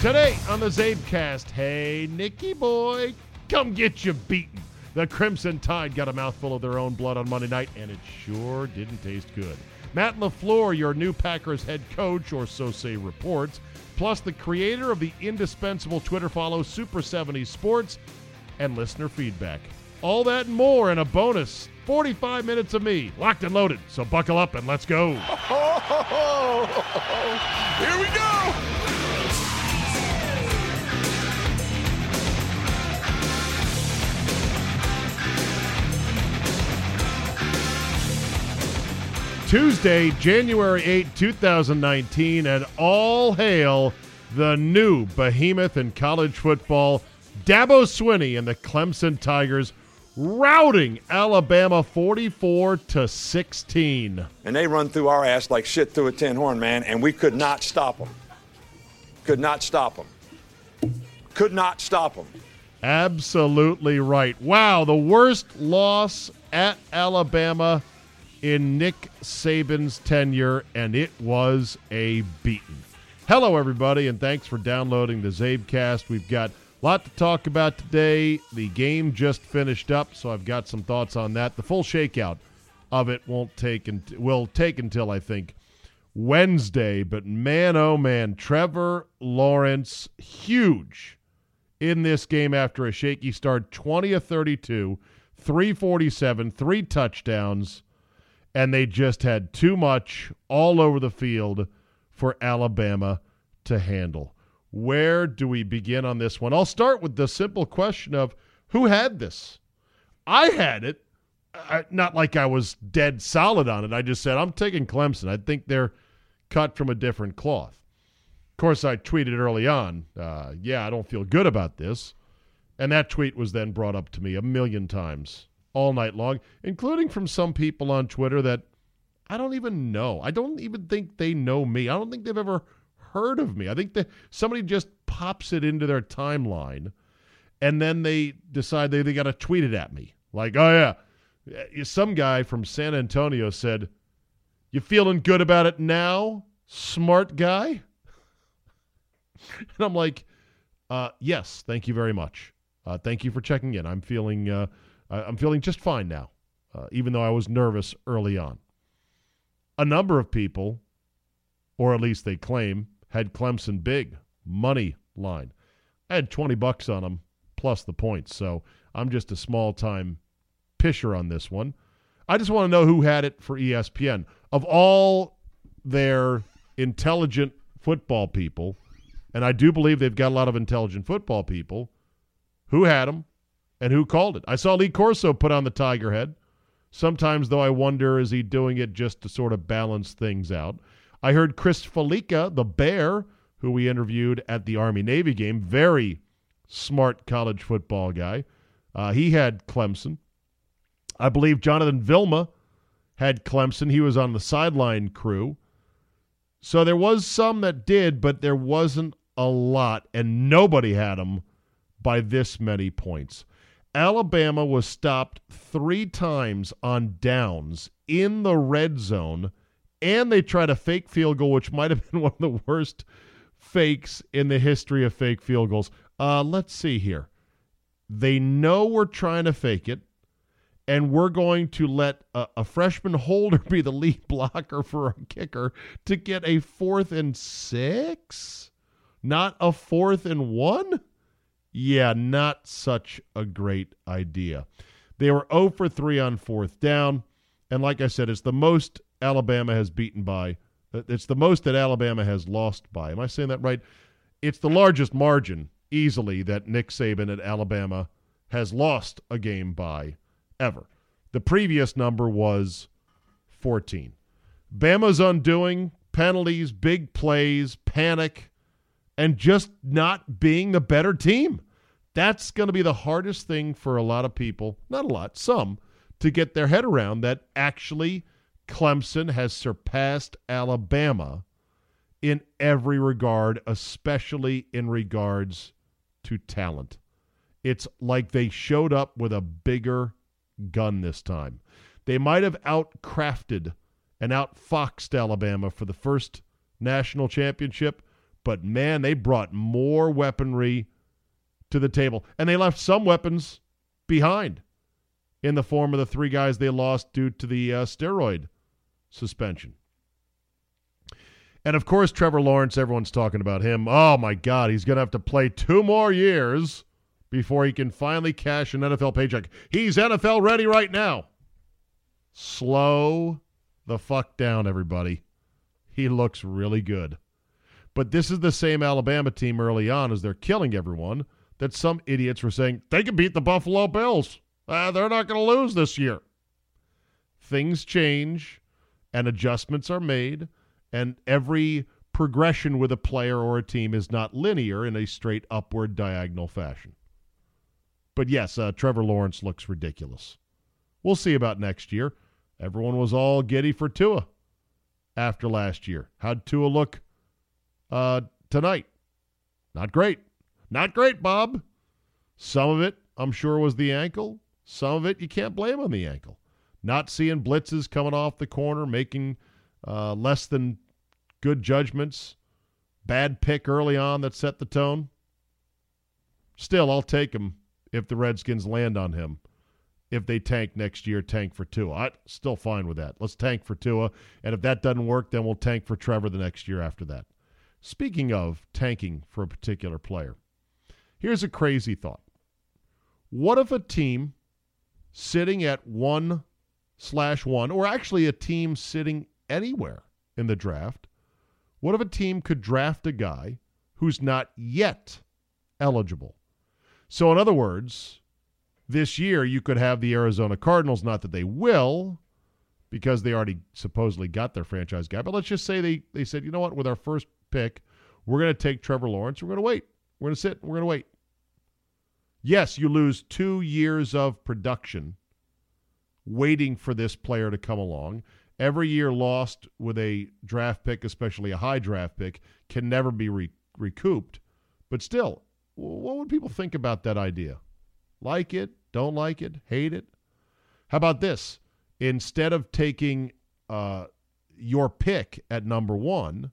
Today on the Czabecast, hey, Nicky boy, come get you beaten. The Crimson Tide got a mouthful of their own blood on Monday night, and it sure didn't taste good. Matt LaFleur, your new Packers head coach, or so say reports, plus the creator of the indispensable Twitter follow Super 70 Sports, and listener feedback. All that and more in a bonus 45 minutes of me, locked and loaded. So buckle up and let's go. Here we go. Tuesday, January 8, 2019, and all hail the new behemoth in college football, Dabo Swinney and the Clemson Tigers routing Alabama 44 to 16. And they run through our ass like shit through a tin horn, man, and we could not stop them. Could not stop them. Could not stop them. Absolutely right. Wow, the worst loss at Alabama in Nick Saban's tenure, and it was a beating. Hello, everybody, and thanks for downloading the Czabecast. We've got a lot to talk about today. The game just finished up, so I've got some thoughts on that. The full shakeout of it won't take and will take until I think Wednesday. But man, oh man, Trevor Lawrence huge in this game after a shaky start, twenty of thirty-two, three forty-seven, three touchdowns and they just had too much all over the field for Alabama to handle. Where do we begin on this one? I'll start with the simple question of who had this? I had it. I, not like I was dead solid on it. I just said, I'm taking Clemson. I think they're cut from a different cloth. Of course, I tweeted early on, uh, yeah, I don't feel good about this. And that tweet was then brought up to me a million times all night long, including from some people on Twitter that I don't even know. I don't even think they know me. I don't think they've ever heard of me. I think that somebody just pops it into their timeline and then they decide they, they got to tweet it at me. Like, oh, yeah. Some guy from San Antonio said, You feeling good about it now, smart guy? and I'm like, uh, Yes, thank you very much. Uh, thank you for checking in. I'm feeling. Uh, I'm feeling just fine now, uh, even though I was nervous early on. A number of people, or at least they claim, had Clemson big money line. I had 20 bucks on them plus the points, so I'm just a small time pisher on this one. I just want to know who had it for ESPN. Of all their intelligent football people, and I do believe they've got a lot of intelligent football people, who had them and who called it. I saw Lee Corso put on the tiger head. Sometimes, though, I wonder is he doing it just to sort of balance things out? I heard Chris Fallica, the Bear, who we interviewed at the Army Navy game, very smart college football guy. Uh, he had Clemson. I believe Jonathan Vilma had Clemson. He was on the sideline crew. So there was some that did, but there wasn't a lot, and nobody had them by this many points. Alabama was stopped three times on downs in the red zone, and they tried a fake field goal, which might have been one of the worst fakes in the history of fake field goals. Uh, let's see here. They know we're trying to fake it, and we're going to let a, a, freshman holder be the lead blocker for a kicker to get a fourth and six, not a fourth and one. Yeah, not such a great idea. They were 0 for 3 on fourth down. And like I said, it's the most Alabama has beaten by. Uh, it's the most that Alabama has lost by. Am I saying that right? It's the largest margin easily that Nick Saban at Alabama has lost a game by ever. The previous number was 14. Bama's undoing, penalties, big plays, panic, and just not being the better team. That's going to be the hardest thing for a lot of people, not a lot, some, to get their head around that actually Clemson has surpassed Alabama in every regard, especially in regards to talent. It's like they showed up with a bigger gun this time. They might have outcrafted and outfoxed Alabama for the first national championship, but man, they brought more weaponry to the table. And they left some weapons behind in the form of the three guys they lost due to the uh, steroid suspension. And of course, Trevor Lawrence, everyone's talking about him. Oh my God, he's going to have to play two more years before he can finally cash an NFL paycheck. He's NFL ready right now. Slow the fuck down, everybody. He looks really good. But this is the same Alabama team early on as they're killing everyone that some idiots were saying they can beat the Buffalo Bills. Uh, they're not going to lose this year. Things change and adjustments are made, and every progression with a player or a team is not linear in a straight upward diagonal fashion. But yes, uh, Trevor Lawrence looks ridiculous. We'll see about next year. Everyone was all giddy for Tua after last year. How'd Tua look uh, tonight? Not great. Not great, Bob. Some of it, I'm sure, was the ankle. Some of it, you can't blame on the ankle. Not seeing blitzes coming off the corner, making uh, less than good judgments. Bad pick early on that set the tone. Still, I'll take him if the Redskins land on him. If they tank next year, tank for Tua. I'm still fine with that. Let's tank for Tua, and if that doesn't work, then we'll tank for Trevor the next year after that. Speaking of tanking for a particular player, here's a crazy thought. What if a team sitting at one slash one, or actually a team sitting anywhere in the draft, what if a team could draft a guy who's not yet eligible? So, in other words, this year you could have the Arizona Cardinals, not that they will, because they already supposedly got their franchise guy, but let's just say they, they said, you know what, with our first pick, we're going to take Trevor Lawrence. We're going to wait. We're going to sit. We're going to wait. Yes, you lose two years of production waiting for this player to come along. Every year lost with a draft pick, especially a high draft pick, can never be re- recouped. But still, what would people think about that idea? Like it? Don't like it? Hate it? How about this? Instead of taking uh, your pick at number one,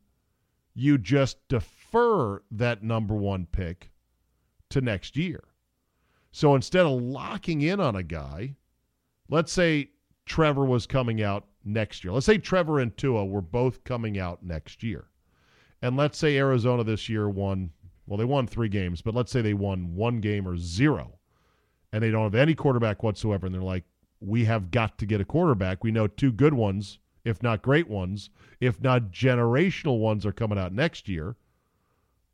you just defer that number one pick to next year. So instead of locking in on a guy, let's say Trevor was coming out next year. Let's say Trevor and Tua were both coming out next year. And let's say Arizona this year won well, they won three games, but let's say they won one game or zero, and they don't have any quarterback whatsoever, and they're like, we have got to get a quarterback. We know two good ones, if not great ones, if not generational ones, are coming out next year.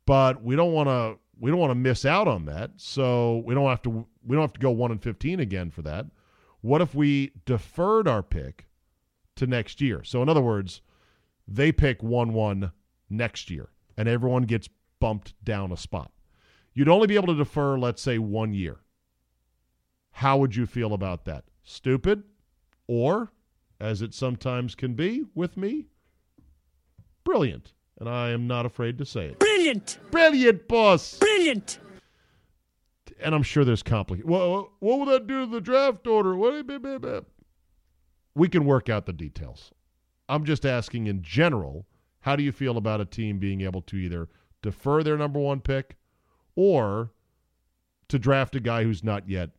But we don't want to we don't want to miss out on that. So we don't have to we don't have to go one and fifteen again for that. What if we deferred our pick to next year? So in other words, they pick one one next year, and everyone gets bumped down a spot. You'd only be able to defer, let's say, one year. How would you feel about that? Stupid? Or, as it sometimes can be with me, brilliant. And I am not afraid to say it. Brilliant! Brilliant, boss! Brilliant! And I'm sure there's complicated. Well, what will that do to the draft order? We can work out the details. I'm just asking in general, how do you feel about a team being able to either – defer their number one pick or to draft a guy who's not yet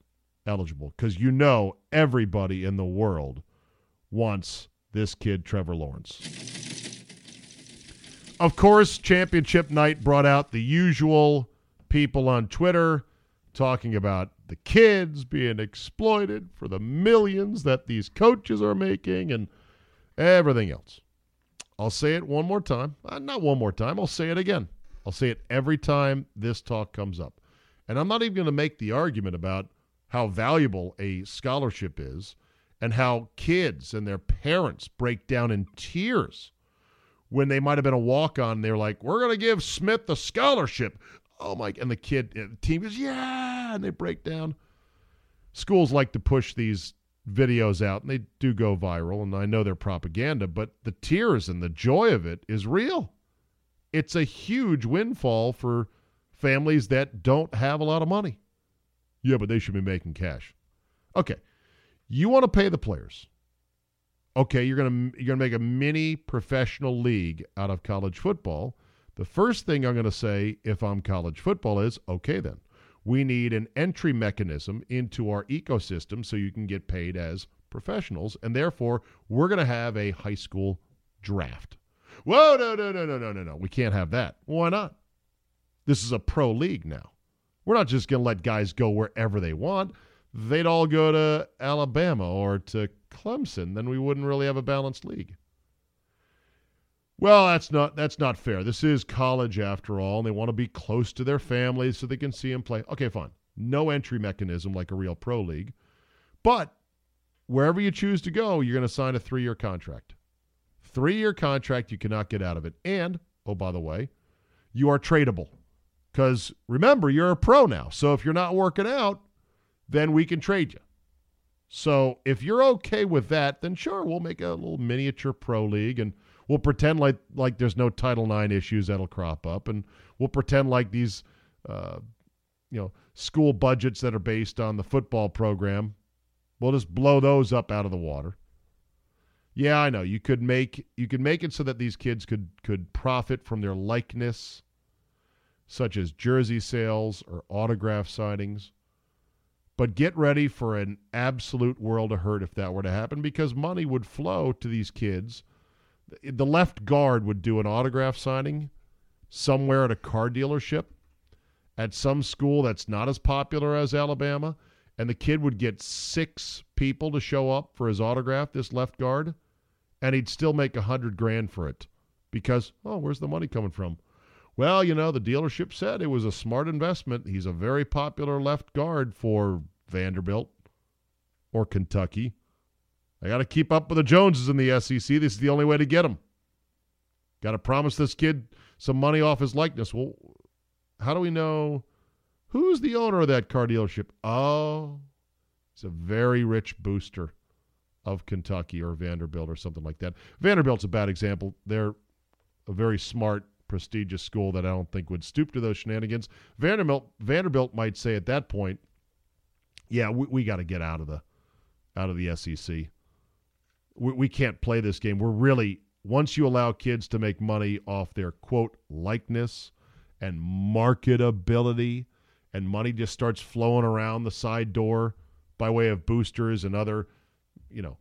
eligible because you know everybody in the world wants this kid, Trevor Lawrence. Of course, championship night brought out the usual people on Twitter talking about the kids being exploited for the millions that these coaches are making and everything else. I'll say it one more time. Uh, not one more time. I'll say it again. I'll say it every time this talk comes up. And I'm not even going to make the argument about how valuable a scholarship is and how kids and their parents break down in tears when they might have been a walk on. They're like, we're going to give Smith a scholarship. Oh, my. And the kid, uh, the team goes, yeah. And they break down. Schools like to push these videos out and they do go viral. And I know they're propaganda, but the tears and the joy of it is real. It's a huge windfall for families that don't have a lot of money. Yeah, but they should be making cash. Okay. You want to pay the players. Okay, you're going to you're going to make a mini professional league out of college football. The first thing I'm going to say if I'm college football is, okay then. We need an entry mechanism into our ecosystem so you can get paid as professionals and therefore we're going to have a high school draft. Whoa, no, no, no, no, no, no, no. We can't have that. Why not? This is a pro league now. We're not just going to let guys go wherever they want. They'd all go to Alabama or to Clemson, then we wouldn't really have a balanced league. Well, that's not that's not fair. This is college after all, and they want to be close to their families so they can see them play. Okay, fine. No entry mechanism like a real pro league. But wherever you choose to go, you're going to sign a 3-year contract. 3-year contract, you cannot get out of it. And, oh by the way, you are tradable. Cuz remember, you're a pro now. So if you're not working out, then we can trade you. So if you're okay with that, then sure, we'll make a little miniature pro league and we'll pretend like like there's no Title IX issues that'll crop up, and we'll pretend like these, uh, you know, school budgets that are based on the football program, we'll just blow those up out of the water. Yeah, I know you could make you could make it so that these kids could could profit from their likeness, such as jersey sales or autograph signings. But get ready for an absolute world of hurt if that were to happen because money would flow to these kids. The left guard would do an autograph signing somewhere at a car dealership at some school that's not as popular as Alabama, and the kid would get six people to show up for his autograph, this left guard, and he'd still make a hundred grand for it because, oh, where's the money coming from? Well, you know, the dealership said it was a smart investment. He's a very popular left guard for Vanderbilt or Kentucky. I got to keep up with the Joneses in the SEC. This is the only way to get them. Got to promise this kid some money off his likeness. Well, how do we know who's the owner of that car dealership? Oh, he's a very rich booster of Kentucky or Vanderbilt or something like that. Vanderbilt's a bad example. They're a very smart prestigious school that I don't think would stoop to those shenanigans. Vanderbilt Vanderbilt might say at that point, "Yeah, we, we got to get out of the out of the SEC. We, we can't play this game. We're really once you allow kids to make money off their quote likeness and marketability, and money just starts flowing around the side door by way of boosters and other, you know,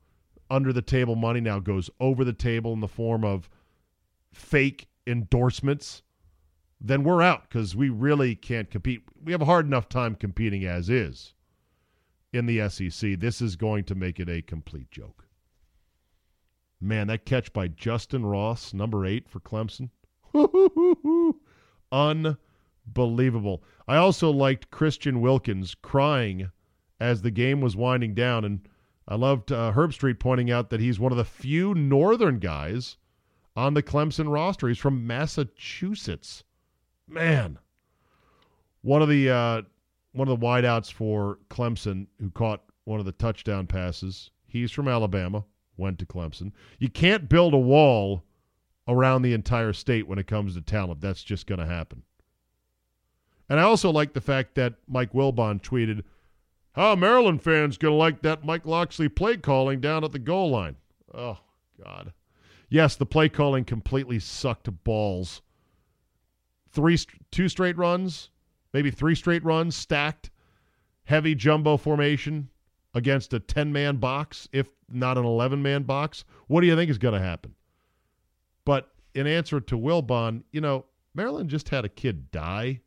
under the table money now goes over the table in the form of fake endorsements, then we're out because we really can't compete. We have a hard enough time competing as is in the SEC. This is going to make it a complete joke. Man, that catch by Justyn Ross, number eight for Clemson. Unbelievable. I also liked Christian Wilkins crying as the game was winding down. And I loved uh, Herbstreit pointing out that he's one of the few Northern guys on the Clemson roster. He's from Massachusetts. Man, one of the uh, one of the wideouts for Clemson who caught one of the touchdown passes. He's from Alabama, went to Clemson. You can't build a wall around the entire state when it comes to talent. That's just going to happen. And I also like the fact that Mike Wilbon tweeted, "How Maryland fans going to like that Mike Locksley play calling down at the goal line?" Oh God yes, the play calling completely sucked balls. Three, two straight runs, maybe three straight runs stacked. heavy jumbo formation against a 10 man box, if not an 11 man box, what do you think is going to happen? But in answer to Wilbon, you know, Maryland just had a kid die,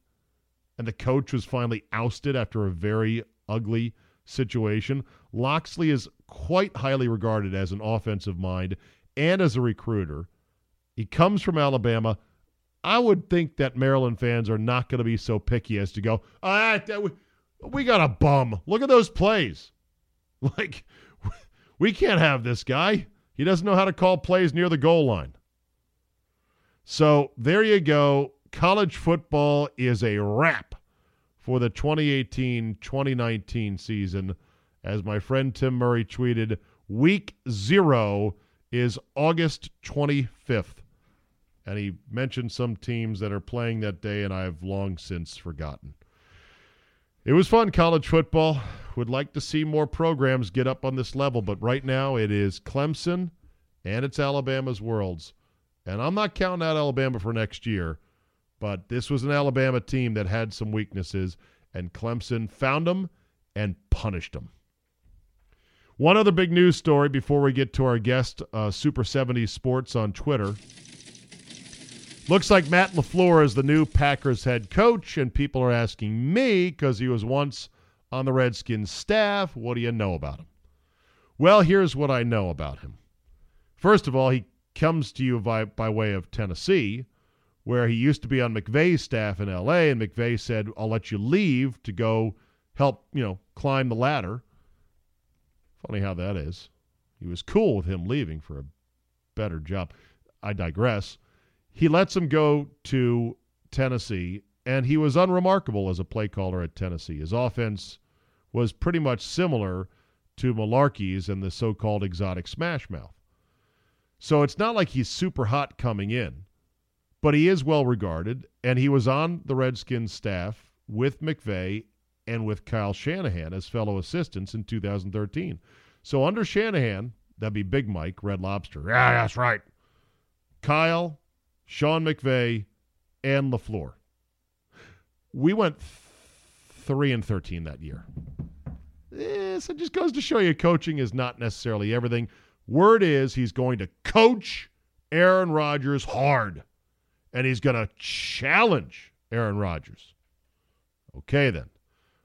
and the coach was finally ousted after a very ugly situation. Locksley is quite highly regarded as an offensive mind and as a recruiter. He comes from Alabama. I would think that Maryland fans are not going to be so picky as to go, ah, we got a bum. Look at those plays. Like, we can't have this guy. He doesn't know how to call plays near the goal line. So there you go. College football is a wrap for the 2018 2019 season. As my friend Tim Murray tweeted, week zero is August 25th. And he mentioned some teams that are playing that day, and I have long since forgotten. It was fun, college football. Would like to see more programs get up on this level, but right now it is Clemson and it's Alabama's worlds. And I'm not counting out Alabama for next year, but this was an Alabama team that had some weaknesses, and Clemson found them and punished them. One other big news story before we get to our guest, uh, Super 70 Sports on Twitter. Looks like Matt LaFleur is the new Packers head coach, and people are asking me because he was once on the Redskins staff. What do you know about him? Well, here's what I know about him. First of all, he comes to you by, by way of Tennessee, where he used to be on McVay's staff in L.A., and McVay said, I'll let you leave to go help, you know, climb the ladder. Funny how that is. He was cool with him leaving for a better job. I digress. He lets him go to Tennessee, and he was unremarkable as a play caller at Tennessee. His offense was pretty much similar to Mularkey's and the so called exotic smash mouth. So it's not like he's super hot coming in, but he is well regarded, and he was on the Redskins staff with McVay and with Kyle Shanahan as fellow assistants in 2013. So under Shanahan, that'd be Big Mike, Red Lobster. Yeah, that's right. Kyle, Sean McVay, and LaFleur. We went th- 3 and 13 that year. Eh, so it just goes to show you coaching is not necessarily everything. Word is he's going to coach Aaron Rodgers hard, and he's going to challenge Aaron Rodgers. Okay, then.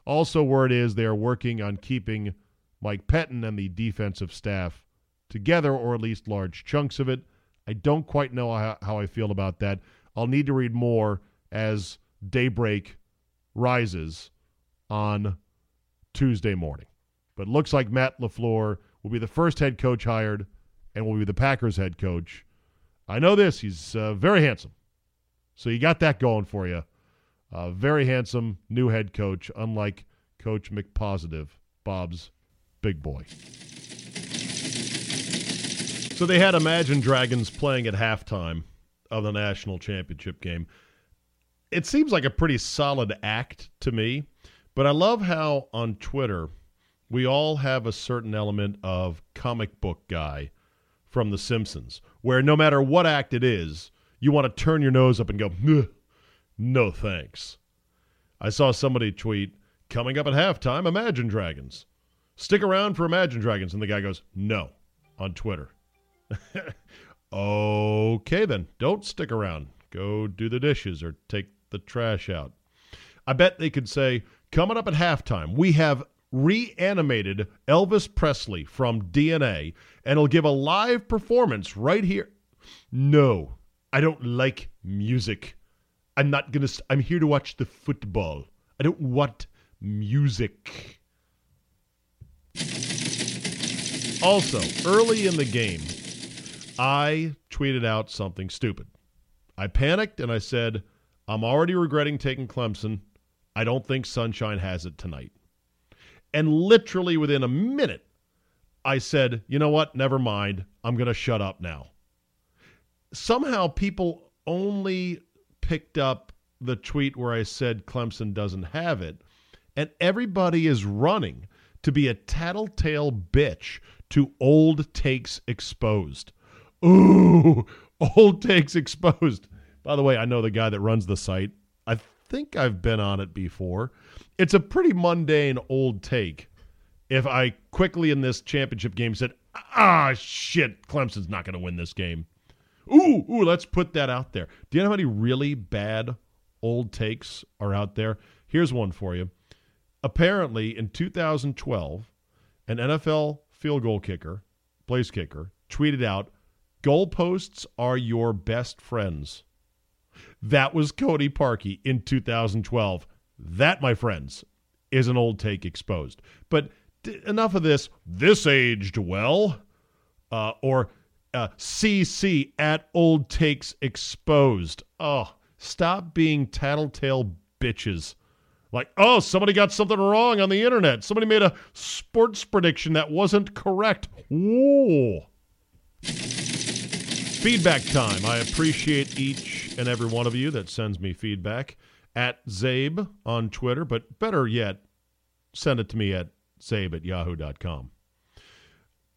Also, word is they are working on keeping Mike Pettine and the defensive staff together, or at least large chunks of it. I don't quite know how, how I feel about that. I'll need to read more as daybreak rises on Tuesday morning. But looks like Matt LaFleur will be the first head coach hired and will be the Packers head coach. I know this. He's uh, very handsome. So you got that going for you. Uh, very handsome new head coach, unlike Coach McPositive, Bob's big boy. So they had Imagine Dragons playing at halftime of the national championship game. It seems like a pretty solid act to me, but I love how on Twitter – we all have a certain element of comic book guy from The Simpsons, where no matter what act it is, you want to turn your nose up and go, no thanks. I saw somebody tweet, coming up at halftime, Imagine Dragons. Stick around for Imagine Dragons. And the guy goes, no, on Twitter. okay, then. Don't stick around. Go do the dishes or take the trash out. I bet they could say, coming up at halftime, we have reanimated Elvis Presley from DNA and he'll give a live performance right here. No, I don't like music. I'm not going to I'm here to watch the football. I don't want music. Also, early in the game, I tweeted out something stupid. I panicked and I said, I'm already regretting taking Clemson. I don't think Sunshine has it tonight. And literally within a minute, I said, you know what? Never mind. I'm going to shut up now. Somehow people only picked up the tweet where I said Clemson doesn't have it. And everybody is running to be a tattletale bitch to old takes exposed. Ooh, old takes exposed. By the way, I know the guy that runs the site. I think I've been on it before. It's a pretty mundane old take. If I quickly in this championship game said, ah, shit, Clemson's not going to win this game. Ooh, ooh, let's put that out there. Do you know how many really bad old takes are out there? Here's one for you. Apparently, in 2012, an NFL field goal kicker, place kicker, tweeted out, Goalposts are your best friends. That was Cody Parkey in 2012. That, my friends, is an old take exposed. But d- enough of this. This aged well. Uh, or uh, CC at old takes exposed. Oh, stop being tattletale bitches. Like, oh, somebody got something wrong on the internet. Somebody made a sports prediction that wasn't correct. Whoa. Feedback time. I appreciate each and every one of you that sends me feedback at Czabe on Twitter, but better yet, send it to me at czabe at yahoo.com.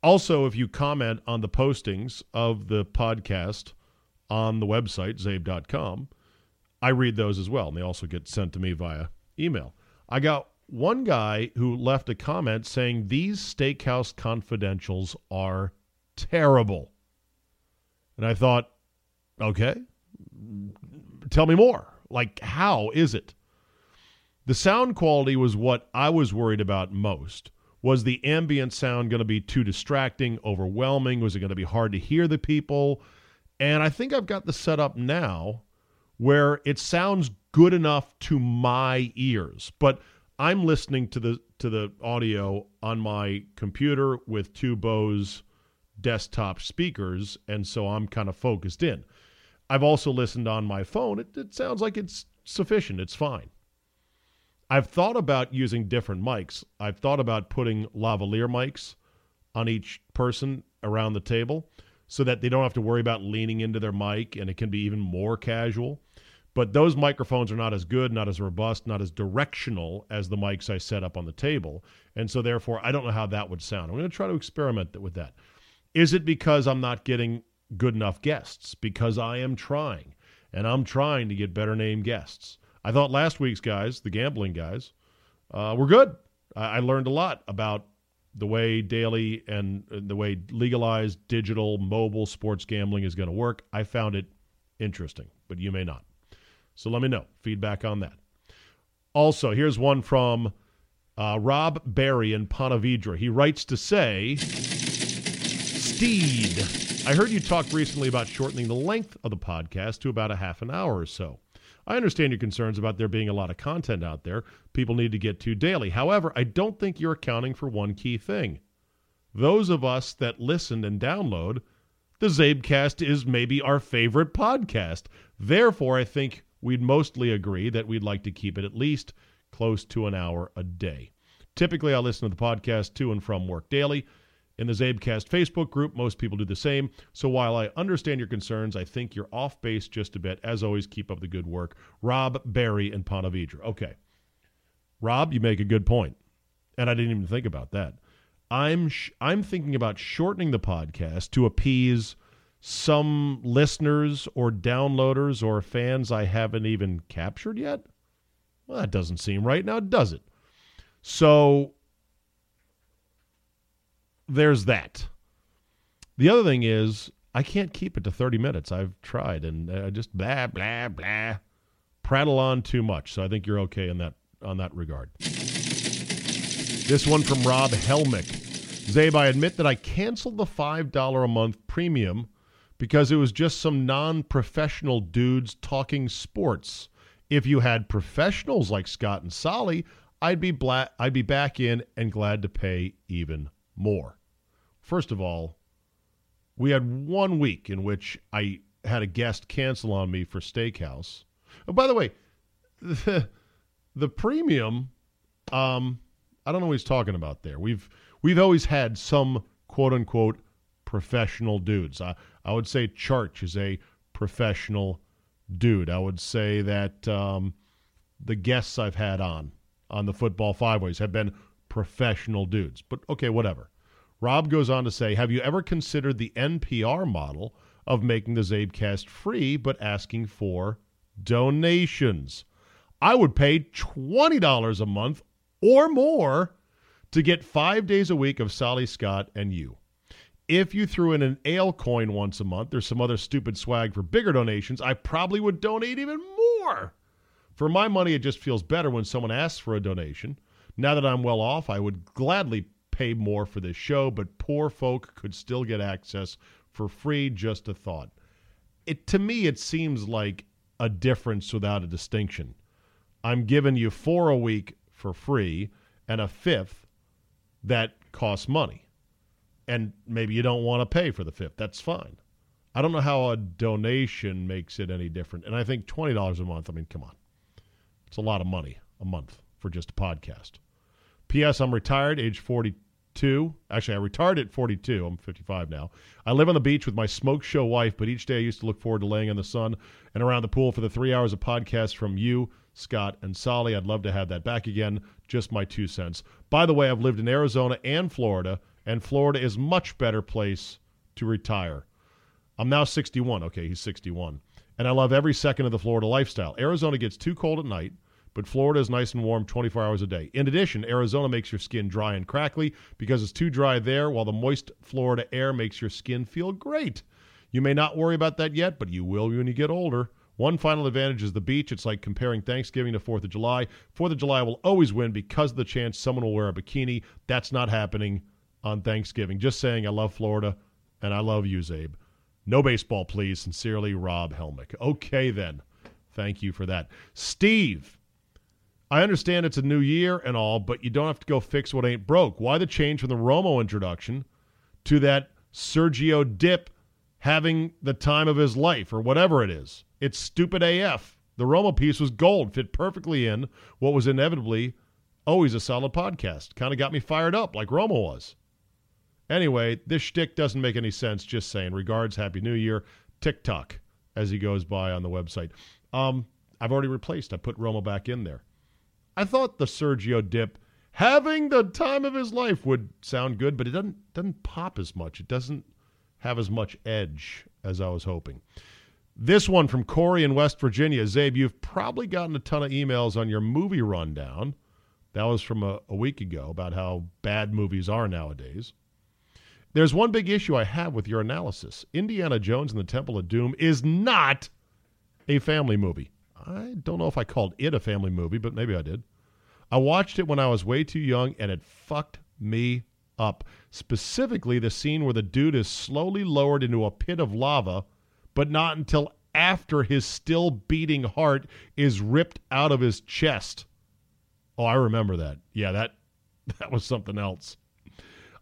Also, if you comment on the postings of the podcast on the website, czabe.com, I read those as well, and they also get sent to me via email. I got one guy who left a comment saying these steakhouse confidentials are terrible. And I thought, okay, tell me more. Like, how is it? The sound quality was what I was worried about most. Was the ambient sound going to be too distracting, overwhelming? Was it going to be hard to hear the people? And I think I've got the setup now where it sounds good enough to my ears, but I'm listening to the to the audio on my computer with two Bose desktop speakers, and so I'm kind of focused in. I've also listened on my phone. It, it sounds like it's sufficient. It's fine. I've thought about using different mics. I've thought about putting lavalier mics on each person around the table so that they don't have to worry about leaning into their mic and it can be even more casual. But those microphones are not as good, not as robust, not as directional as the mics I set up on the table. And so, therefore, I don't know how that would sound. I'm going to try to experiment with that. Is it because I'm not getting good enough guests? Because I am trying, and I'm trying to get better name guests. I thought last week's guys, the gambling guys, uh, were good. I, I learned a lot about the way daily and the way legalized digital mobile sports gambling is going to work. I found it interesting, but you may not. So let me know. Feedback on that. Also, here's one from uh, Rob Barry in Ponte Vedra. He writes to say Steed, I heard you talk recently about shortening the length of the podcast to about a half an hour or so. I understand your concerns about there being a lot of content out there people need to get to daily. However, I don't think you're accounting for one key thing. Those of us that listen and download, the Czabecast is maybe our favorite podcast. Therefore, I think we'd mostly agree that we'd like to keep it at least close to an hour a day. Typically, I listen to the podcast to and from work daily. In the Czabecast Facebook group, most people do the same. So while I understand your concerns, I think you're off base just a bit. As always, keep up the good work. Rob Barry and Ponte Vedra. Okay. Rob, you make a good point. And I didn't even think about that. I'm sh- I'm thinking about shortening the podcast to appease some listeners or downloaders or fans I haven't even captured yet. Well, that doesn't seem right now, does it? So there's that. The other thing is, I can't keep it to 30 minutes. I've tried and I uh, just blah blah blah prattle on too much. So I think you're okay in that on that regard. This one from Rob Helmick. Czabe, I admit that I canceled the $5 a month premium because it was just some non-professional dudes talking sports. If you had professionals like Scott and Solly, I'd be bla- I'd be back in and glad to pay even more. First of all, we had one week in which I had a guest cancel on me for steakhouse. Oh, by the way, the, the premium, um, I don't know what he's talking about there. We've we've always had some quote unquote professional dudes. I, I would say Church is a professional dude. I would say that um, the guests I've had on on the football five ways have been professional dudes. But okay, whatever. Rob goes on to say, Have you ever considered the NPR model of making the Czabecast free but asking for donations? I would pay $20 a month or more to get five days a week of Sally Scott and you. If you threw in an ale coin once a month, there's some other stupid swag for bigger donations, I probably would donate even more. For my money, it just feels better when someone asks for a donation. Now that I'm well off, I would gladly pay more for this show, but poor folk could still get access for free. Just a thought. It to me, it seems like a difference without a distinction. I'm giving you four a week for free and a fifth that costs money. And maybe you don't want to pay for the fifth. That's fine. I don't know how a donation makes it any different. And I think $20 a month, I mean, come on. It's a lot of money a month for just a podcast. P.S. I'm retired, age 42. Actually, I retired at 42. I'm 55 now. I live on the beach with my smoke show wife, but each day I used to look forward to laying in the sun and around the pool for the three hours of podcast from you, Scott, and Solly. I'd love to have that back again. Just my two cents. By the way, I've lived in Arizona and Florida, and Florida is much better place to retire. I'm now 61. Okay, he's 61. And I love every second of the Florida lifestyle. Arizona gets too cold at night but Florida is nice and warm 24 hours a day. In addition, Arizona makes your skin dry and crackly because it's too dry there, while the moist Florida air makes your skin feel great. You may not worry about that yet, but you will when you get older. One final advantage is the beach. It's like comparing Thanksgiving to 4th of July. 4th of July will always win because of the chance someone will wear a bikini. That's not happening on Thanksgiving. Just saying, I love Florida and I love you, Czabe. No baseball, please. Sincerely, Rob Helmick. Okay, then. Thank you for that. Steve I understand it's a new year and all, but you don't have to go fix what ain't broke. Why the change from the Romo introduction to that Sergio Dipp having the time of his life or whatever it is? It's stupid AF. The Romo piece was gold, fit perfectly in what was inevitably always a solid podcast. Kind of got me fired up like Romo was. Anyway, this shtick doesn't make any sense. Just saying. Regards, Happy New Year. TikTok as he goes by on the website. Um, I've already replaced. I put Romo back in there. I thought the Sergio Dipp having the time of his life would sound good, but it doesn't doesn't pop as much. It doesn't have as much edge as I was hoping. This one from Corey in West Virginia. Czabe, you've probably gotten a ton of emails on your movie rundown. That was from a, a week ago about how bad movies are nowadays. There's one big issue I have with your analysis. Indiana Jones and the Temple of Doom is not a family movie. I don't know if I called it a family movie, but maybe I did. I watched it when I was way too young, and it fucked me up. Specifically, the scene where the dude is slowly lowered into a pit of lava, but not until after his still beating heart is ripped out of his chest. Oh, I remember that. Yeah, that that was something else.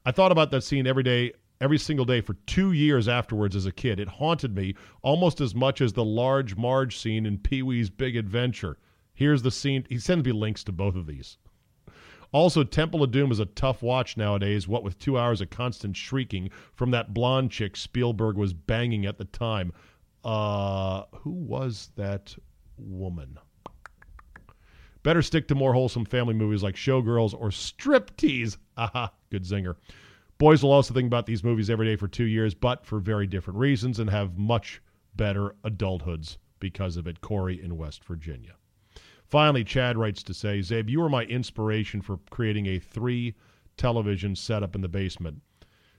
I thought about that scene every day every single day for two years afterwards as a kid. It haunted me almost as much as the large Marge scene in Pee Wee's Big Adventure. Here's the scene. He sends me links to both of these. Also, Temple of Doom is a tough watch nowadays, what with two hours of constant shrieking from that blonde chick Spielberg was banging at the time. Uh, who was that woman? Better stick to more wholesome family movies like Showgirls or Striptease. Aha, good zinger. Boys will also think about these movies every day for two years, but for very different reasons, and have much better adulthoods because of it. Corey in West Virginia. Finally, Chad writes to say, Czabe, you were my inspiration for creating a three television setup in the basement.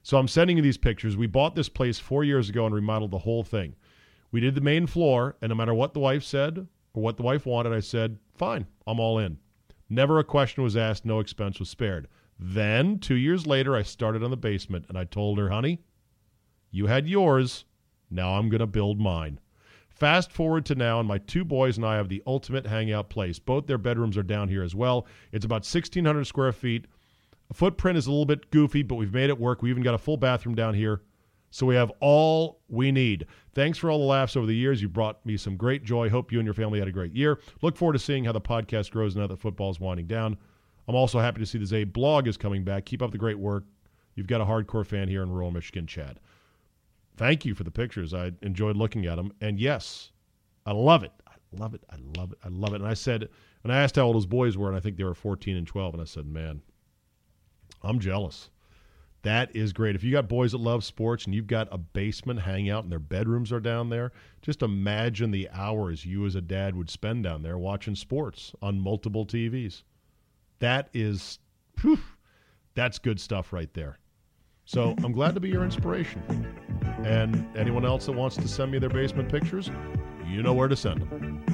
So I'm sending you these pictures. We bought this place four years ago and remodeled the whole thing. We did the main floor, and no matter what the wife said or what the wife wanted, I said, fine, I'm all in. Never a question was asked, no expense was spared. Then, two years later, I started on the basement and I told her, honey, you had yours. Now I'm going to build mine. Fast forward to now, and my two boys and I have the ultimate hangout place. Both their bedrooms are down here as well. It's about 1,600 square feet. The footprint is a little bit goofy, but we've made it work. We even got a full bathroom down here. So we have all we need. Thanks for all the laughs over the years. You brought me some great joy. Hope you and your family had a great year. Look forward to seeing how the podcast grows now that football is winding down. I'm also happy to see the Czabe blog is coming back. Keep up the great work. You've got a hardcore fan here in rural Michigan, Chad. Thank you for the pictures. I enjoyed looking at them. And yes, I love it. I love it. I love it. I love it. And I said, and I asked how old his boys were, and I think they were 14 and 12. And I said, man, I'm jealous. That is great. If you got boys that love sports and you've got a basement hangout and their bedrooms are down there, just imagine the hours you as a dad would spend down there watching sports on multiple TVs. That is, whew, that's good stuff right there. So I'm glad to be your inspiration. And anyone else that wants to send me their basement pictures, you know where to send them.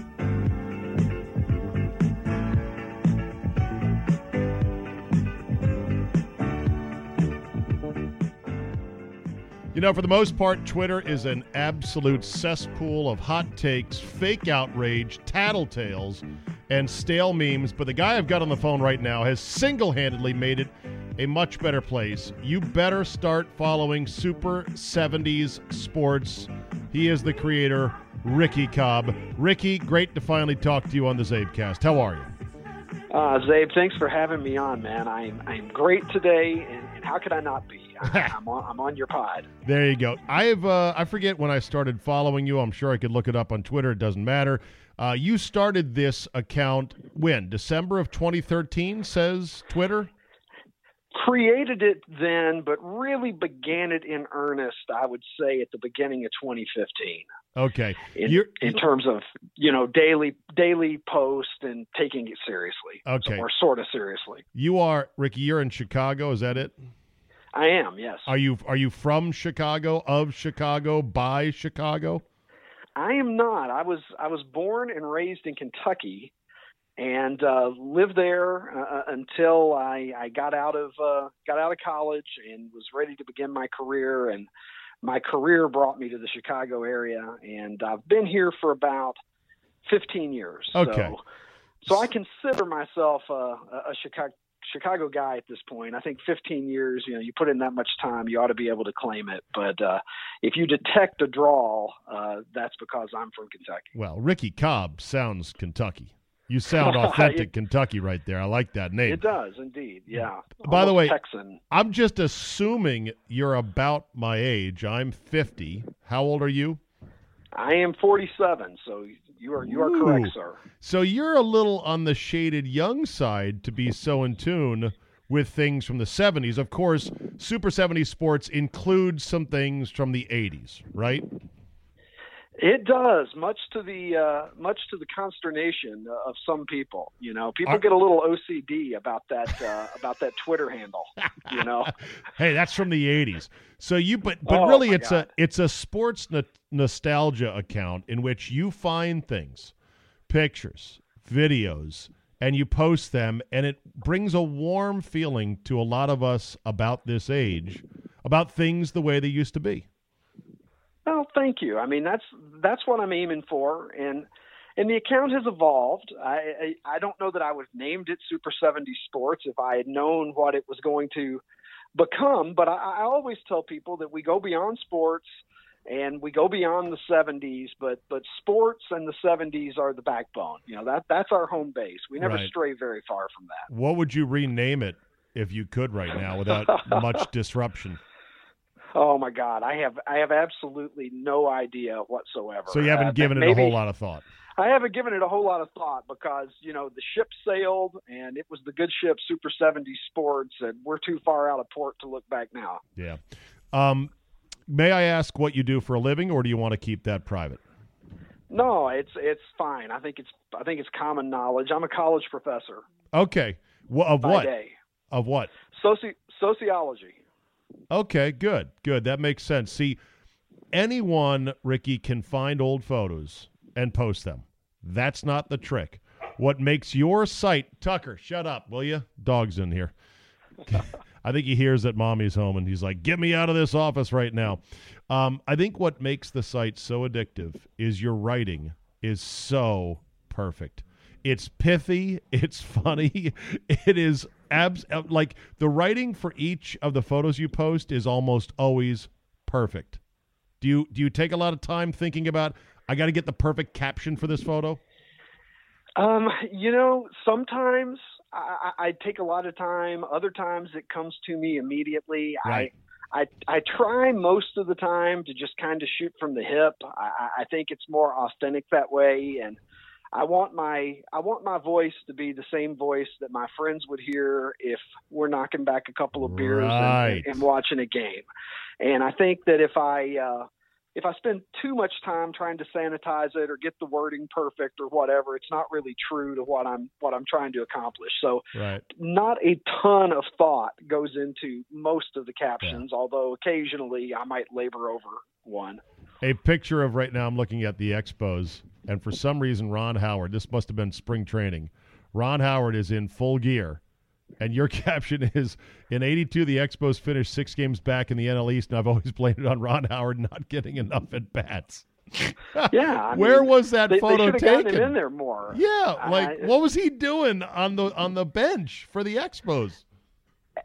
You know, for the most part, Twitter is an absolute cesspool of hot takes, fake outrage, tattletales, and stale memes. But the guy I've got on the phone right now has single handedly made it a much better place. You better start following Super 70s Sports. He is the creator, Ricky Cobb. Ricky, great to finally talk to you on the Czabecast. How are you? Uh, Czabe, thanks for having me on, man. I'm I'm great today, and, and how could I not be? I'm on, I'm on your pod. There you go. I have uh, I forget when I started following you. I'm sure I could look it up on Twitter. It doesn't matter. Uh, you started this account when December of 2013 says Twitter. Created it then, but really began it in earnest. I would say at the beginning of 2015. Okay. In, in terms of you know daily daily post and taking it seriously. Okay. Or sort of seriously. You are Ricky. You're in Chicago. Is that it? I am, yes. Are you are you from Chicago, of Chicago, by Chicago? I am not. I was I was born and raised in Kentucky, and uh, lived there uh, uh, until I, I got out of uh, got out of college and was ready to begin my career. And my career brought me to the Chicago area, and I've been here for about 15 years. Okay. So, so I consider myself a, a Chicago Chicago guy at this point. I think 15 years, you know, you put in that much time, you ought to be able to claim it. But uh, if you detect a draw, uh, that's because I'm from Kentucky. Well, Ricky Cobb sounds Kentucky. You sound authentic it, Kentucky right there. I like that name. It does indeed. Yeah. By the way, Texan. I'm just assuming you're about my age. I'm 50. How old are you? I am 47, so you are you are Ooh. correct, sir. So you're a little on the shaded young side to be so in tune with things from the 70s. Of course, Super 70s sports includes some things from the 80s, right? It does, much to the uh, much to the consternation of some people. You know, people Are, get a little OCD about that uh, about that Twitter handle. You know, hey, that's from the '80s. So you, but but oh, really, it's God. a it's a sports no- nostalgia account in which you find things, pictures, videos, and you post them, and it brings a warm feeling to a lot of us about this age, about things the way they used to be. Oh, thank you. I mean, that's that's what I'm aiming for, and and the account has evolved. I I, I don't know that I would have named it Super 70 Sports if I had known what it was going to become, but I, I always tell people that we go beyond sports and we go beyond the 70s but but sports and the 70s are the backbone you know that that's our home base we never right. stray very far from that what would you rename it if you could right now without much disruption Oh my God, I have I have absolutely no idea whatsoever. So you haven't uh, given it maybe, a whole lot of thought. I haven't given it a whole lot of thought because you know the ship sailed and it was the good ship Super 70 Sports, and we're too far out of port to look back now. Yeah. Um, may I ask what you do for a living, or do you want to keep that private? No, it's it's fine. I think it's I think it's common knowledge. I'm a college professor. Okay. Well, of what? Day. Of what? Soci- sociology. Okay, good, good. That makes sense. See, anyone, Ricky, can find old photos and post them. That's not the trick. What makes your site, Tucker, shut up, will you? Dog's in here. I think he hears that mommy's home and he's like, get me out of this office right now. Um, I think what makes the site so addictive is your writing is so perfect. It's pithy, it's funny, it is abs uh, like the writing for each of the photos you post is almost always perfect. Do you do you take a lot of time thinking about I got to get the perfect caption for this photo? Um, you know, sometimes I, I take a lot of time. Other times it comes to me immediately. Right. I, I I try most of the time to just kind of shoot from the hip. I, I think it's more authentic that way, and I want my I want my voice to be the same voice that my friends would hear if we're knocking back a couple of beers right. and, and, watching a game. And I think that if I uh, if I spend too much time trying to sanitize it or get the wording perfect or whatever, it's not really true to what I'm what I'm trying to accomplish. So, right. not a ton of thought goes into most of the captions, yeah. although occasionally I might labor over one. A picture of right now, I'm looking at the Expos, and for some reason, Ron Howard. This must have been spring training. Ron Howard is in full gear and your caption is in 82, the Expos finished six games back in the NL East, and I've always blamed it on Ron Howard not getting enough at bats. yeah, I where mean, was that they, photo they taken? him in there more. Yeah, like what was he doing on the on the bench for the Expos?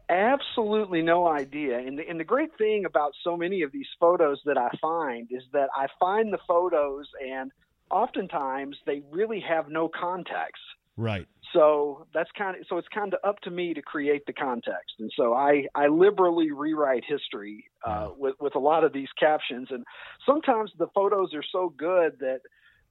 Absolutely no idea. And the, and the great thing about so many of these photos that I find is that I find the photos, and oftentimes they really have no context. Right. So that's kind of so it's kind of up to me to create the context, and so I I liberally rewrite history uh, with with a lot of these captions, and sometimes the photos are so good that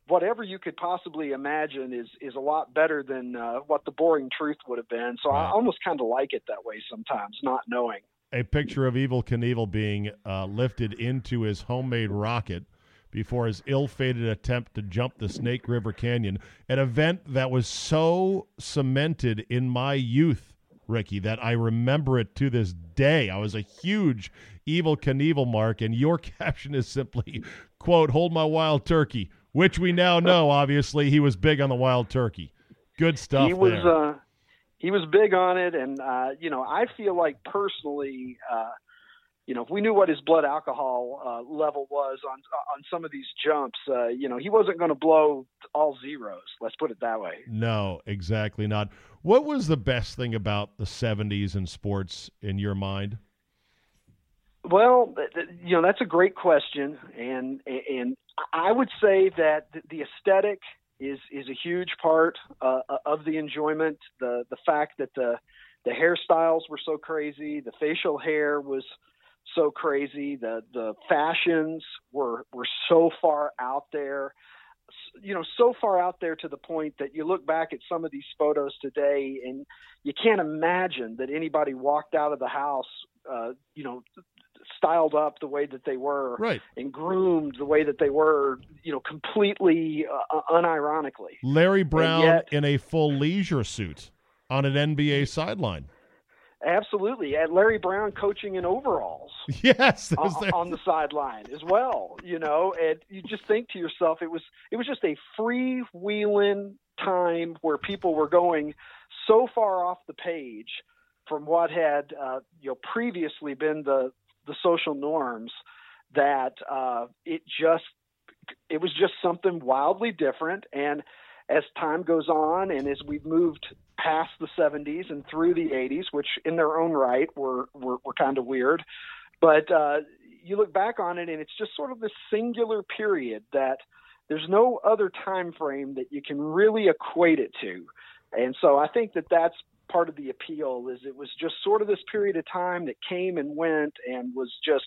whatever you could possibly imagine is is a lot better than uh, what the boring truth would have been. So right. I almost kind of like it that way sometimes, not knowing. A picture of Evel Knievel being uh, lifted into his homemade rocket before his ill fated attempt to jump the Snake River Canyon, an event that was so cemented in my youth, Ricky, that I remember it to this day. I was a huge Evel Knievel mark, and your caption is simply, quote, hold my wild turkey, which we now know, obviously, he was big on the wild turkey. Good stuff. He was, there. uh, he was big on it, and, uh, you know, I feel like personally, uh, you know, if we knew what his blood alcohol uh, level was on on some of these jumps, uh, you know, he wasn't going to blow all zeros. Let's put it that way. No, exactly not. What was the best thing about the '70s in sports in your mind? Well, you know, that's a great question, and and I would say that the aesthetic is is a huge part uh, of the enjoyment. The the fact that the the hairstyles were so crazy, the facial hair was so crazy. The the fashions were were so far out there, you know, so far out there to the point that you look back at some of these photos today and you can't imagine that anybody walked out of the house, uh, you know, styled up the way that they were, right. and groomed the way that they were, you know, completely uh, unironically. Larry Brown yet, in a full leisure suit on an NBA sideline. Absolutely, and Larry Brown coaching in overalls. Yes, on, on, the sideline as well. You know, and you just think to yourself, it was it was just a freewheeling time where people were going so far off the page from what had uh, you know previously been the the social norms that uh, it just it was just something wildly different and as time goes on and as we've moved past the 70s and through the 80s, which in their own right were were, were kind of weird, but uh, you look back on it and it's just sort of this singular period that there's no other time frame that you can really equate it to, and so I think that that's part of the appeal is it was just sort of this period of time that came and went and was just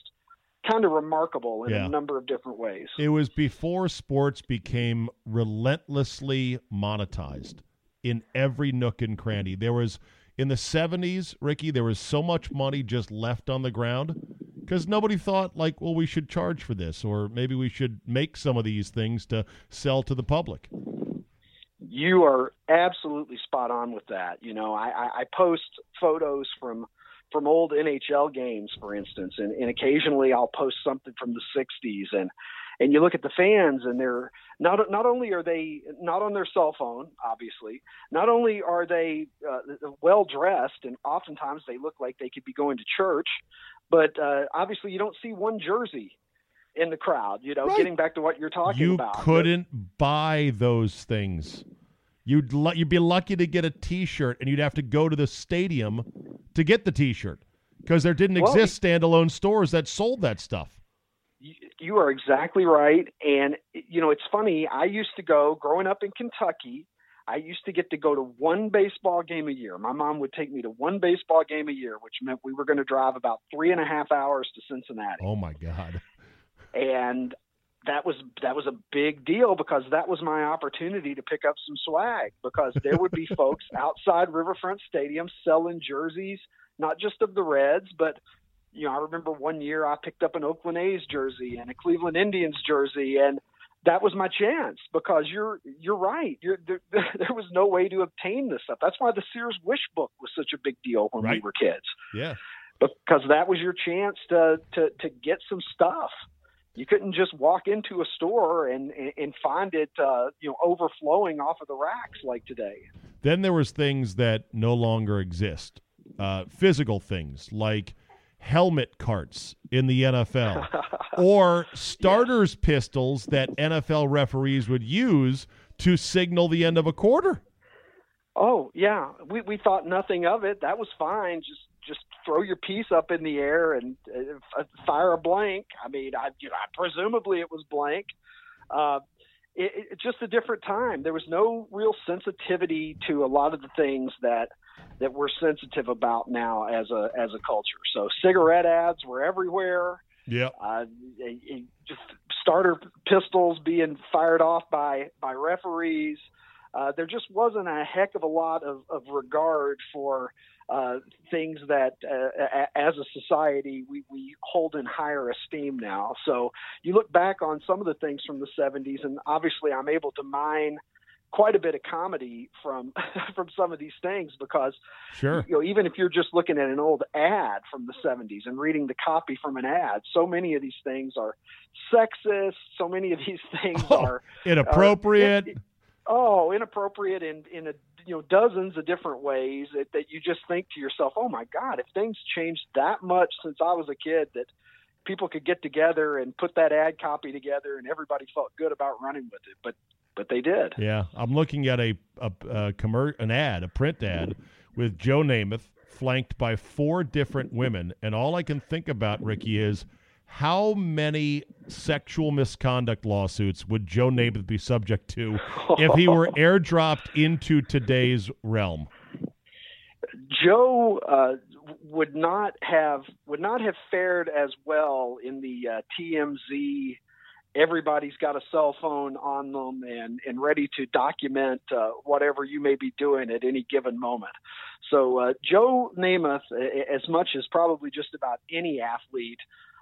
kind of remarkable in yeah. a number of different ways. It was before sports became relentlessly monetized in every nook and cranny. There was in the 70s, Ricky, there was so much money just left on the ground because nobody thought like, well, we should charge for this or maybe we should make some of these things to sell to the public. You are absolutely spot on with that. You know, I, I post photos from from old NHL games, for instance, and, and occasionally I'll post something from the '60s, and and you look at the fans, and they're not not only are they not on their cell phone, obviously, not only are they uh, well dressed, and oftentimes they look like they could be going to church, but uh, obviously you don't see one jersey in the crowd. You know, right. getting back to what you're talking you about, you couldn't but, buy those things. You'd you'd be lucky to get a T-shirt, and you'd have to go to the stadium to get the T-shirt because there didn't well, exist standalone stores that sold that stuff. You are exactly right, and you know it's funny. I used to go growing up in Kentucky. I used to get to go to one baseball game a year. My mom would take me to one baseball game a year, which meant we were going to drive about three and a half hours to Cincinnati. Oh my God! And that was that was a big deal because that was my opportunity to pick up some swag because there would be folks outside Riverfront Stadium selling jerseys, not just of the Reds, but you know, I remember one year I picked up an Oakland A's jersey and a Cleveland Indians jersey, and that was my chance because you're you're right. You're, there, there was no way to obtain this stuff. That's why the Sears Wish Book was such a big deal when right. we were kids. Yeah, because that was your chance to to to get some stuff. You couldn't just walk into a store and and find it, uh, you know, overflowing off of the racks like today. Then there was things that no longer exist, uh, physical things like helmet carts in the NFL or starters yeah. pistols that NFL referees would use to signal the end of a quarter. Oh yeah, we we thought nothing of it. That was fine. Just just throw your piece up in the air and uh, fire a blank. I mean, I, you know, presumably it was blank. Uh, it, it's just a different time. There was no real sensitivity to a lot of the things that that we're sensitive about now as a as a culture. So cigarette ads were everywhere. Yeah. Uh, just starter pistols being fired off by by referees. Uh, there just wasn't a heck of a lot of, of regard for uh, things that, uh, as a society, we, we hold in higher esteem now. So you look back on some of the things from the 70s, and obviously I'm able to mine quite a bit of comedy from from some of these things because sure. you know even if you're just looking at an old ad from the 70s and reading the copy from an ad so many of these things are sexist so many of these things oh, are uh, inappropriate. Are, oh inappropriate in in a you know dozens of different ways that, that you just think to yourself oh my god if things changed that much since i was a kid that people could get together and put that ad copy together and everybody felt good about running with it. But but they did. Yeah, I'm looking at a, a, a commer- an ad, a print ad with Joe Namath flanked by four different women, and all I can think about, Ricky, is how many sexual misconduct lawsuits would Joe Namath be subject to if he were airdropped into today's realm? Joe uh, would not have would not have fared as well in the uh, TMZ everybody's got a cell phone on them and, and ready to document uh, whatever you may be doing at any given moment. So uh, Joe Namath, as much as probably just about any athlete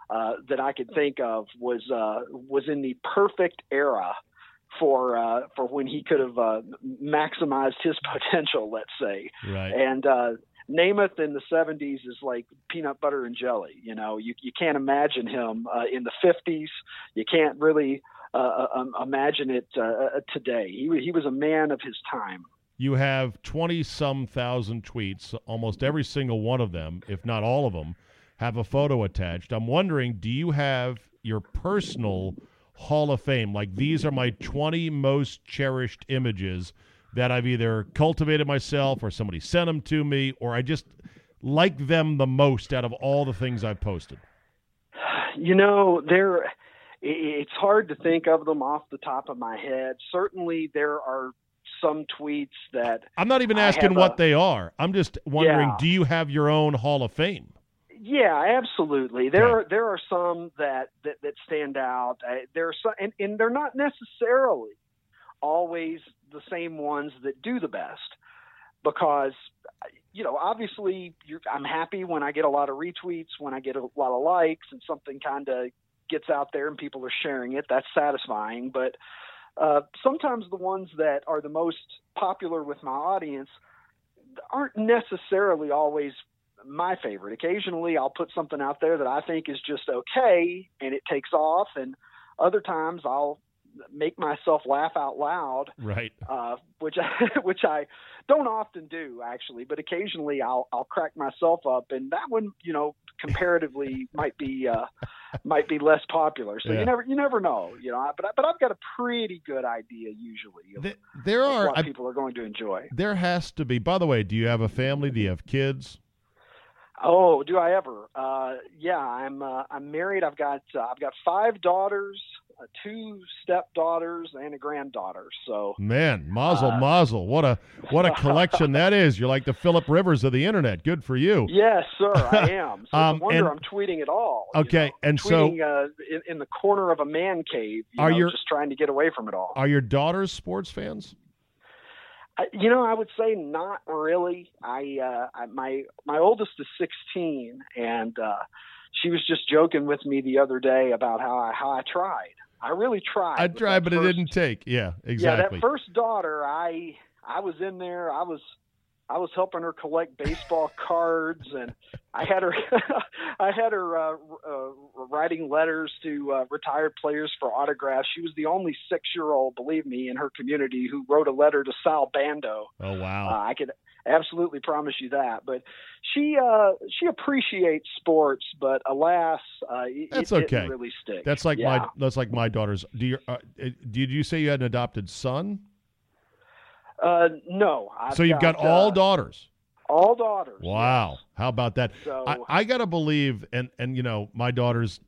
uh, that I could think of, was uh, was in the perfect era for uh, for when he could have uh, maximized his potential, let's say. Right. And uh, Namath in the 70s is like peanut butter and jelly. You know, you, you can't imagine him uh, in the 50s. You can't really uh, uh, um, imagine it uh, uh, today. He, he was a man of his time. You have 20 some thousand tweets. Almost every single one of them, if not all of them, have a photo attached. I'm wondering do you have your personal Hall of Fame? Like, these are my 20 most cherished images that I've either cultivated myself or somebody sent them to me or I just like them the most out of all the things I've posted? You know, there it's hard to think of them off the top of my head. Certainly there are some tweets that I'm not even asking what a, they are. I'm just wondering yeah. do you have your own Hall of Fame? Yeah, absolutely. There are there are some that that, that stand out. Uh, there are some, and, and they're not necessarily always the same ones that do the best. Because you know obviously i'm happy when i get a lot of retweets when i get a lot of likes and something kind of gets out there and people are sharing it that's satisfying. But uh, sometimes the ones that are the most popular with my audience aren't necessarily always my favorite. Occasionally i'll put something out there that i think is just okay and it takes off and other times i'll make myself laugh out loud. Right. Uh, which I, which I don't often do actually, but occasionally I'll I'll crack myself up, and that one you know comparatively might be uh, might be less popular. So yeah. you never you never know, you know. But but I've got a pretty good idea usually. Of, the, there are what I, people are going to enjoy. There has to be. By the way, do you have a family? Do you have kids? Oh, do I ever? Uh, yeah, I'm uh, I'm married. I've got uh, I've got five daughters, uh, two stepdaughters, and a granddaughter. So Man, mazel, Uh, mazel. What a what a collection that is. You're like the Philip Rivers of the internet. Good for you. yes, sir, I am. So Um, no wonder and- I'm tweeting at all. you Okay, know. and so- uh, in, in the corner of a man cave, you Are know, your- just trying to get away from it all. Are your daughters sports fans? You know, I would say not really. I, uh, I my my oldest is 16, and uh, she was just joking with me the other day about how I how I tried. I really tried. I tried, but it didn't take. Yeah, exactly. Yeah, that first daughter, I I was in there. I was I was helping her collect baseball cards, and I had her I had her uh, uh, writing letters to uh, retired players for autographs. She was the only six year old, believe me, in her community who wrote a letter to Sal Bando. oh Uh, wow. I could absolutely promise you that. But she uh, she appreciates sports, but alas, uh, it, That's it okay. didn't really stick. That's like yeah. my that's like my daughters. Do you uh, uh, did you say you had an adopted son? Uh, no. I've so you've got, uh, all daughters. all daughters. Wow. yes. How about that? So I, I got to believe, and and you know, my daughter's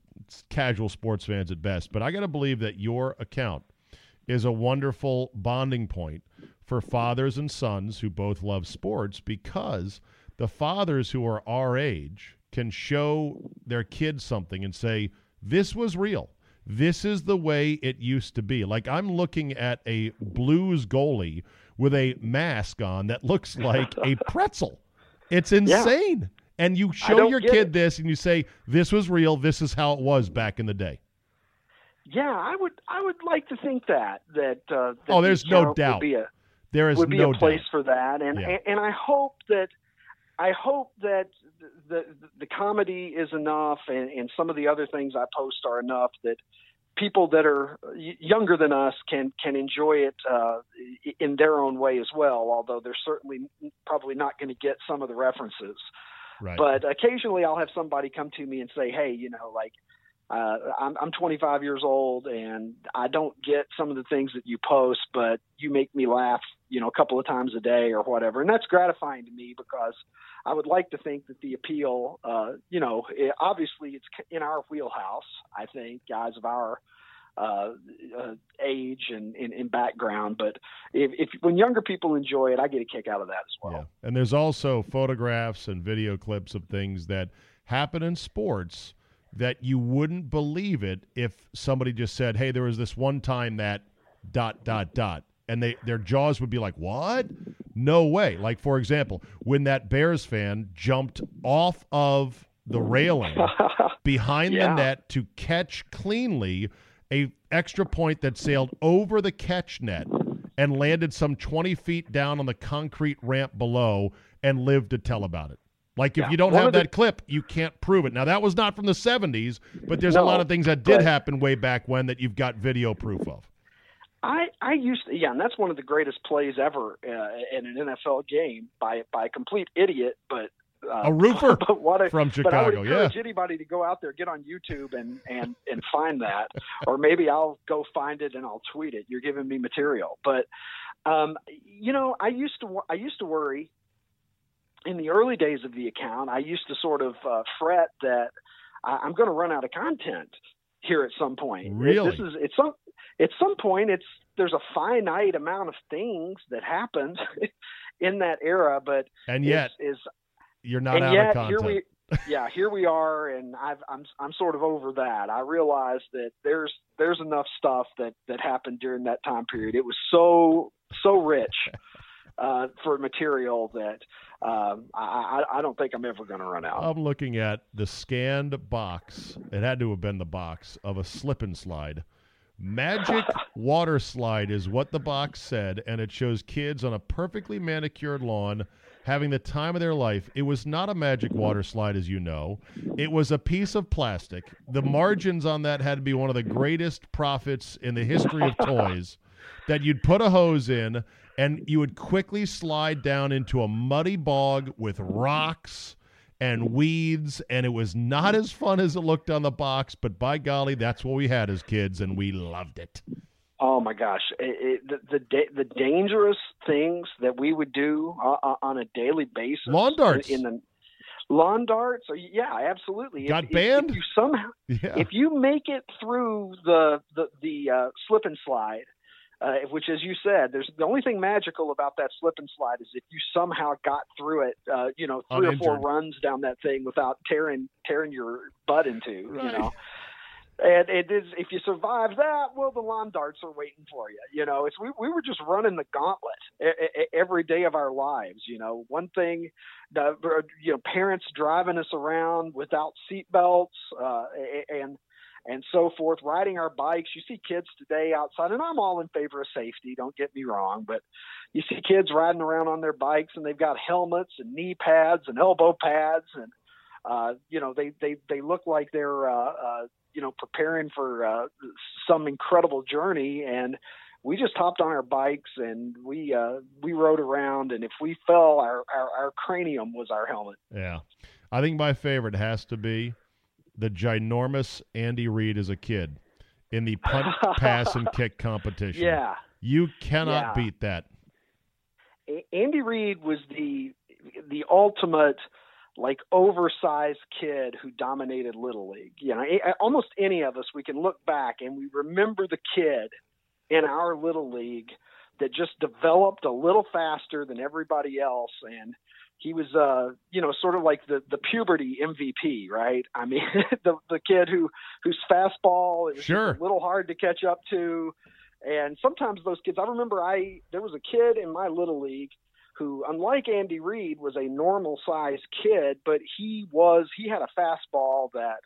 casual sports fans at best, but I got to believe that your account is a wonderful bonding point for fathers and sons who both love sports because the fathers who are our age can show their kids something and say, "This was real." This is the way it used to be. Like I'm looking at a blues goalie with a mask on that looks like a pretzel. It's insane. And you show your kid it. this and you say, This was real, this is how it was back in the day. yeah, I would I would like to think that that. Uh, that Oh, there's no doubt. A, There is would be no a place doubt. for that, and, Yeah. and and I hope that I hope that the the, the comedy is enough, and, and some of the other things I post are enough that people that are younger than us can can enjoy it uh, in their own way as well. Although they're certainly probably not going to get some of the references. Right. But occasionally I'll have somebody come to me and say, "Hey, you know, like uh, I'm I'm 25 years old and I don't get some of the things that you post, but you make me laugh, you know, a couple of times a day or whatever." And that's gratifying to me because I would like to think that the appeal, uh, you know, it, obviously it's in our wheelhouse. I think guys of our uh, uh, age and, and, and background, but if, if when younger people enjoy it, I get a kick out of that as well. Yeah. And there's also photographs and video clips of things that happen in sports that you wouldn't believe it if somebody just said, "Hey, there was this one time that dot dot dot." And they their jaws would be like, "What? No way." Like for example, when that Bears fan jumped off of the railing behind Yeah. the net to catch cleanly a extra point that sailed over the catch net and landed some 20 feet down on the concrete ramp below and lived to tell about it. Like if Yeah. you don't One have the- that clip, you can't prove it. Now that was not from the 70s, but there's a lot of things that did but- happen way back when that you've got video proof of. I I used to, yeah, and that's one of the greatest plays ever uh, in an NFL game by by a complete idiot, but uh, A roofer but what a, from But I would Chicago, yeah. encourage anybody to go out there, get on YouTube, and and and find that, or maybe I'll go find it and I'll tweet it. You're giving me material, but um, you know, I used to I used to worry in the early days of the account. I used to sort of uh, fret that I'm going to run out of content here at some point. Really? this is it's some at some point it's there's a finite amount of things that happened in that era, but And yet, is, is you're not and out yet of content. here we yeah here we are and I've, i'm i'm sort of over that i realize that there's there's enough stuff that that happened during that time period it was so so rich uh for material that um i i, I don't think i'm ever going to run out I'm looking at the scanned box. It had to have been the box of a slip and slide. Magic water slide is what the box said, and it shows kids on a perfectly manicured lawn having the time of their life. It was not a magic water slide, as you know. It was a piece of plastic. The margins on that had to be one of the greatest profits in the history of toys. That you'd put a hose in, and you would quickly slide down into a muddy bog with rocks and weeds, and it was not as fun as it looked on the box. But by golly, that's what we had as kids, and we loved it. Oh my gosh, it, it, the the, the dangerous things that we would do uh, uh, on a daily basis. Lawn darts. In, the lawn darts. Yeah, absolutely. Got if, banned. If, if you somehow, Yeah. if you make it through the the the uh, slip and slide, uh, which, as you said, there's the only thing magical about that slip and slide is if you somehow got through it, uh, you know, three or four runs down that thing without tearing tearing your butt into, Right. you know. And it is if you survive that, well, the lawn darts are waiting for you. You know, it's we we were just running the gauntlet every day of our lives. You know, one thing, the you know, parents driving us around without seat belts, uh, a- and and so forth, riding our bikes. You see kids today outside, and I'm all in favor of safety. Don't get me wrong, but you see kids riding around on their bikes, and they've got helmets and knee pads and elbow pads, and uh, you know they they they look like they're uh, uh, you know preparing for uh, some incredible journey, and we just hopped on our bikes and we uh, we rode around, and if we fell, our, our our cranium was our helmet. Yeah. I think my favorite has to be the ginormous Andy Reid as a kid in the punt, pass, and kick competition. Yeah. You cannot Yeah. beat that. Andy Reid was the the ultimate like oversized kid who dominated little league. You know, almost any of us we can look back and we remember the kid in our little league that just developed a little faster than everybody else and he was uh you know sort of like the the puberty MVP, right? I mean, the the kid who whose fastball it was Sure. a little hard to catch up to and sometimes those kids, I remember I there was a kid in my little league who, unlike Andy Reid, was a normal sized kid, but he was he had a fastball that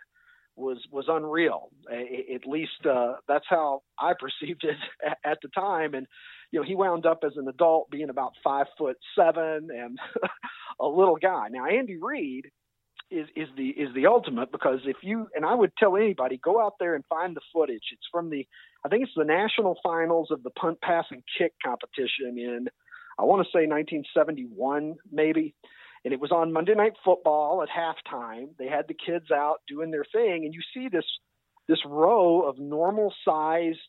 was was unreal. A- At least uh, that's how I perceived it at, at the time. And you know, he wound up as an adult being about five foot seven and a little guy. Now, Andy Reid is is the is the ultimate because if you and I would tell anybody go out there and find the footage. It's from the I think it's the national finals of the punt, pass, and kick competition in I want to say 1971 maybe, and it was on Monday Night Football at halftime. They had the kids out doing their thing, and you see this this row of normal sized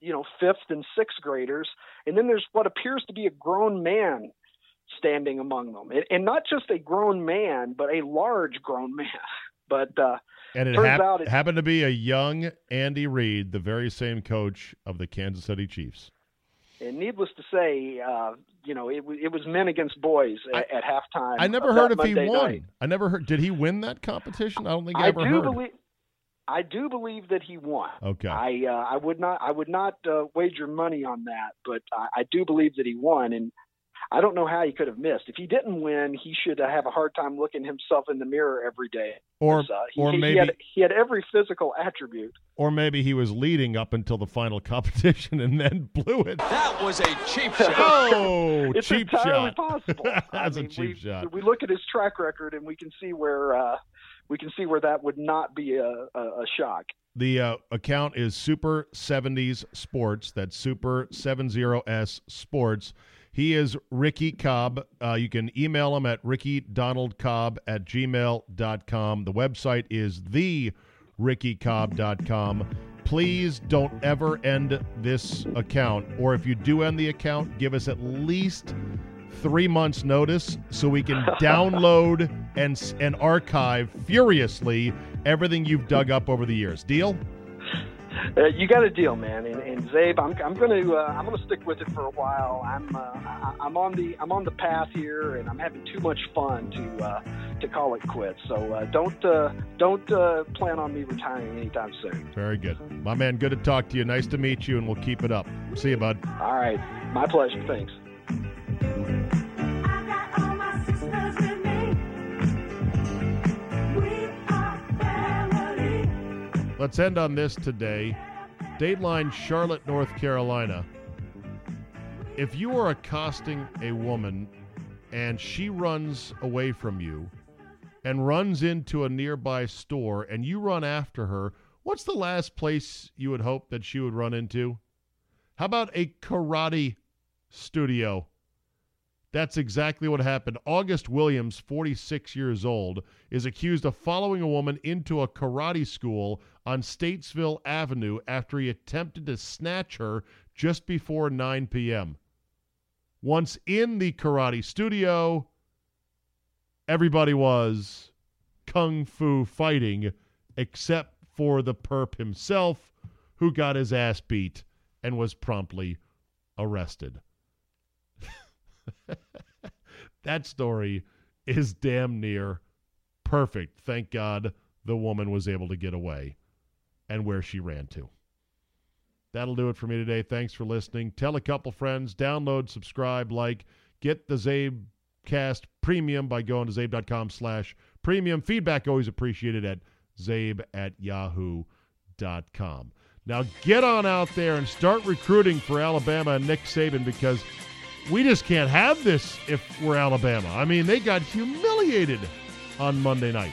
you know fifth and sixth graders, and then there's what appears to be a grown man standing among them, and, and not just a grown man, but a large grown man. But uh, And it Turns hap- out it- happened to be a young Andy Reid, the very same coach of the Kansas City Chiefs. And needless to say, uh, you know, it, it was men against boys at, at halftime. I never heard if he won. night. I never heard. Did he win that competition? I don't think I, I ever do heard. believe. I do believe that he won. Okay. I uh, I would not I would not uh, wager money on that, but I, I do believe that he won, and I don't know how he could have missed. If he didn't win, he should uh, have a hard time looking himself in the mirror every day. or 'Cause, uh, he, or he maybe had, he had every physical attribute. or maybe he was leading up until the final competition and then blew it. That was a cheap shot. Oh, it's cheap entirely shot. possible. I That's a cheap we, shot. We look at his track record, and we can see where uh, we can see where that would not be a, a, a shock. The uh, account is Super 70s Sports. That's Super 70s Sports. He is Ricky Cobb. Uh, you can email him at rickydonaldcobb at gmail.com. The website is therickycobb.com. Please don't ever end this account. Or if you do end the account, give us at least three months notice so we can download and and archive furiously everything you've dug up over the years. Deal? Uh, you got a deal, man. And, and Czabe, I'm, I'm going to uh, I'm going to stick with it for a while. I'm uh, I, I'm on the I'm on the path here, and I'm having too much fun to uh, to call it quits. So uh, don't uh, don't uh, plan on me retiring anytime soon. Very good. My man, good to talk to you. Nice to meet you, and we'll keep it up. See you, bud. All right, my pleasure. Thanks. Let's end on this today. Dateline Charlotte, North Carolina. If you are accosting a woman and she runs away from you and runs into a nearby store and you run after her, what's the last place you would hope that she would run into? How about a karate studio? That's exactly what happened. August Williams, 46 years old, is accused of following a woman into a karate school on Statesville Avenue after he attempted to snatch her just before 9 p.m. Once in the karate studio, everybody was kung fu fighting, except for the perp himself, who got his ass beat and was promptly arrested. that story is damn near perfect. Thank God the woman was able to get away and where she ran to. That'll do it for me today. Thanks for listening. Tell a couple friends, download, subscribe, like, get the Zabe Cast Premium by going to czabe.com slash premium. Feedback always appreciated at czabe at yahoo.com. Now get on out there and start recruiting for Alabama and Nick Saban because we just can't have this if we're Alabama. I mean, they got humiliated on Monday night.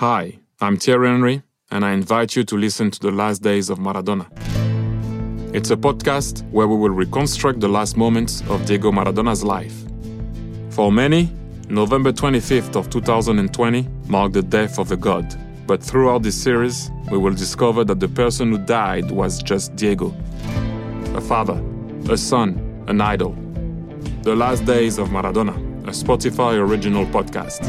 Hi, I'm Thierry Henry, and I invite you to listen to The Last Days of Maradona. It's a podcast where we will reconstruct the last moments of Diego Maradona's life. For many, November 25th of 2020 marked the death of a god. But throughout this series, we will discover that the person who died was just Diego. A father, a son, an idol. The Last Days of Maradona, a Spotify original podcast.